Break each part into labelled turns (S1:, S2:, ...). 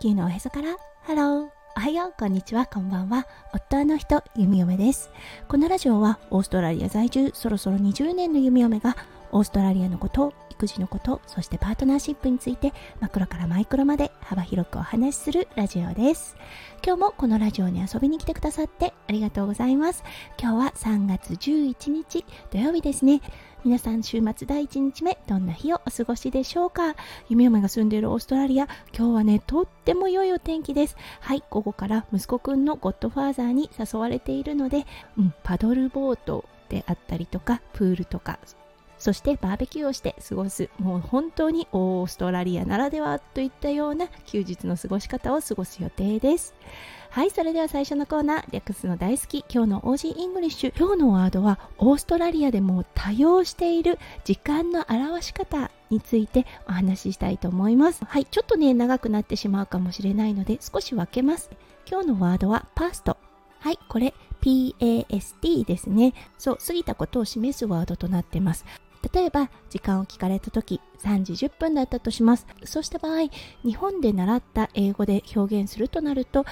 S1: 地球のおへそから。ハローおはよう。こんにちは。こんばんは。夫の人ゆみよめです。このラジオはオーストラリア在住そろそろ20年の弓嫁がオーストラリアのこと育児のことそしてパートナーシップについてマクロからマイクロまで幅広くお話しするラジオです。今日もこのラジオに遊びに来てくださってありがとうございます。今日は3月11日土曜日ですね。皆さん週末第1日目どんな日をお過ごしでしょうか？夢嫁が住んでいるオーストラリア今日はねとっても良いお天気です。はい午後から息子くんのゴッドファーザーに誘われているので、うん、パドルボートであったりとかプールとかそしてバーベキューをして過ごすもう本当にオーストラリアならではといったような休日の過ごし方を過ごす予定です。はいそれでは最初のコーナー略すの大好き今日の オージーイングリッシュ。今日のワードはオーストラリアでも多用している時間の表し方についてお話ししたいと思います。はいちょっとね長くなってしまうかもしれないので少し分けます。今日のワードはパスト。はいこれ PAST ですね。そう過ぎたことを示すワードとなってます。例えば時間を聞かれた時3時10分だったとしますそうした場合日本で習った英語で表現するとなると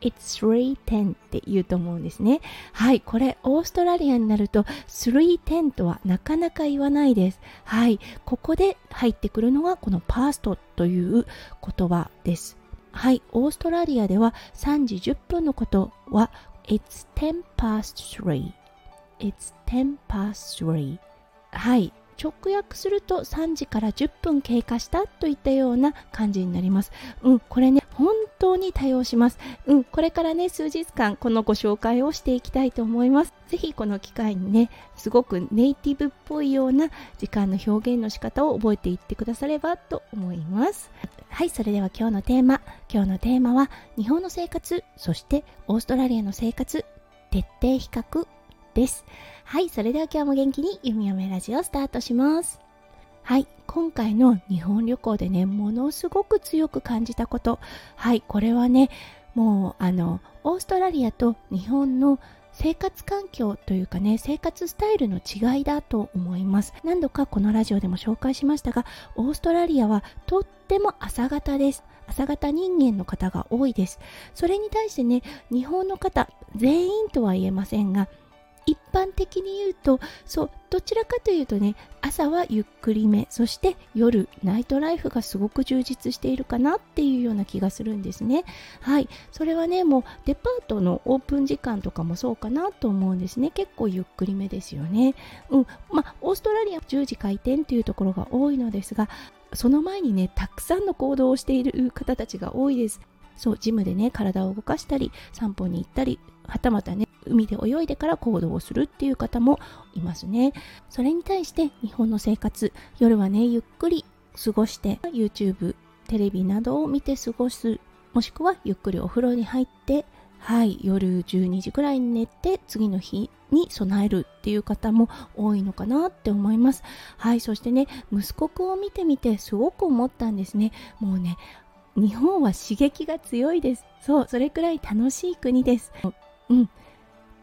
S1: It's 310って言うと思うんですね。はい、これオーストラリアになると310とはなかなか言わないです。はい、ここで入ってくるのがこのパーストという言葉です。はい、オーストラリアでは3時10分のことは It's 10 past 3 It's 10 past 3はい、直訳すると3時から10分経過したといったような感じになります。うん、これね、本当に多用します。うん、これからね、数日間このご紹介をしていきたいと思います。ぜひこの機会にね、すごくネイティブっぽいような時間の表現の仕方を覚えていってくださればと思います。はい、それでは今日のテーマ。今日のテーマは日本の生活、そしてオーストラリアの生活、徹底比較です。はい、それでは今日も元気に弓嫁ラジオスタートします。はい、今回の日本旅行でね、ものすごく強く感じたこと。はい、これはね、もうあの、オーストラリアと日本の生活環境というかね生活スタイルの違いだと思います何度かこのラジオでも紹介しましたがオーストラリアはとっても朝方です朝型人間の方が多いですそれに対してね日本の方全員とは言えませんが一般的に言うとそうどちらかというとね朝はゆっくりめそして夜ナイトライフがすごく充実しているかなっていうような気がするんですね。はい。それはねもうデパートのオープン時間とかもそうかなと思うんですね。結構ゆっくりめですよね。うん。まあオーストラリア10時開店というところが多いのですがその前にねたくさんの行動をしている方たちが多いです。そうジムでね体を動かしたり散歩に行ったりはたまたね海で泳いでから行動をするっていう方もいますね。それに対して日本の生活夜はねゆっくり過ごして YouTube テレビなどを見て過ごすもしくはゆっくりお風呂に入ってはい夜12時くらいに寝て次の日に備えるっていう方も多いのかなって思います。はいそしてね息子くんを見てみてすごく思ったんですね。もうね日本は刺激が強いです。そうそれくらい楽しい国です。うん。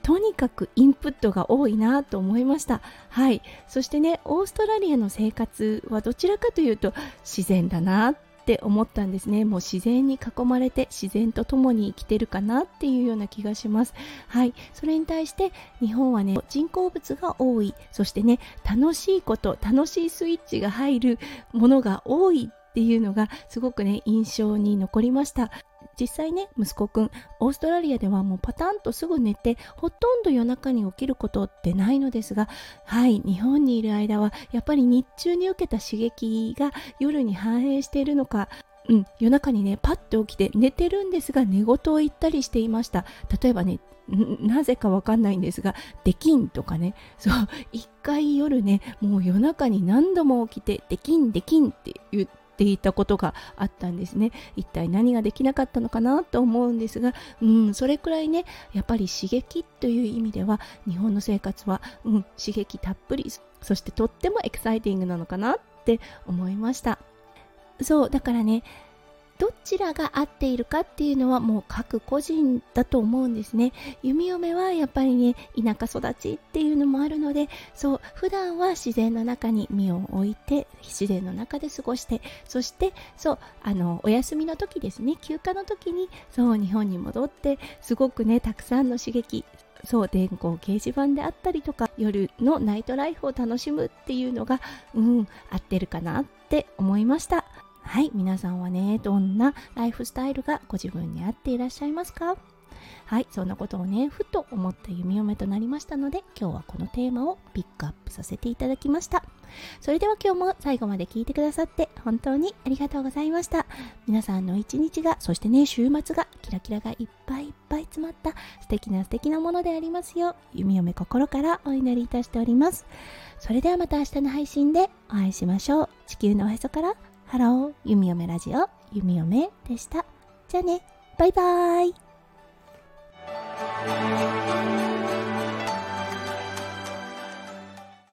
S1: とにかくインプットが多いなと思いました。はい。そしてねオーストラリアの生活はどちらかというと自然だなって思ったんですね。もう自然に囲まれて自然と共に生きてるかなっていうような気がします。はい。それに対して日本はね人工物が多い。そしてね楽しいこと楽しいスイッチが入るものが多いっていうのがすごくね印象に残りました。実際ね息子くんオーストラリアではもうパタンとすぐ寝てほとんど夜中に起きることってないのですがはい日本にいる間はやっぱり日中に受けた刺激が夜に反映しているのかうん、夜中にねパッと起きて寝てるんですが寝言を言ったりしていました。例えばねなぜかわかんないんですが、できんとかね、そう、一回夜ね、もう夜中に何度も起きて、できんできんって言ってていたことがあったんですね。一体何ができなかったのかなと思うんですがうんそれくらいねやっぱり刺激という意味では日本の生活は、うん、刺激たっぷりそしてとってもエキサイティングなのかなって思いました。そうだからねどちらが合っているかっていうのはもう各個人だと思うんですね。弓嫁はやっぱりね田舎育ちっていうのもあるのでそう普段は自然の中に身を置いて自然の中で過ごしてそしてそうあのお休みの時ですね休暇の時にそう日本に戻ってすごくねたくさんの刺激そう電光掲示板であったりとか夜のナイトライフを楽しむっていうのがうん合ってるかなって思いました。はい皆さんはねどんなライフスタイルがご自分に合っていらっしゃいますか？はいそんなことをねふと思った弓嫁となりましたので今日はこのテーマをピックアップさせていただきました。それでは今日も最後まで聞いてくださって本当にありがとうございました。皆さんの一日がそしてね週末がキラキラがいっぱいいっぱい詰まった素敵な素敵なものでありますよう弓嫁心からお祈りいたしております。それではまた明日の配信でお会いしましょう。地球のおへそからハロー、ゆみよめラジオ、ゆみよめでした。じゃあね、バイバーイ。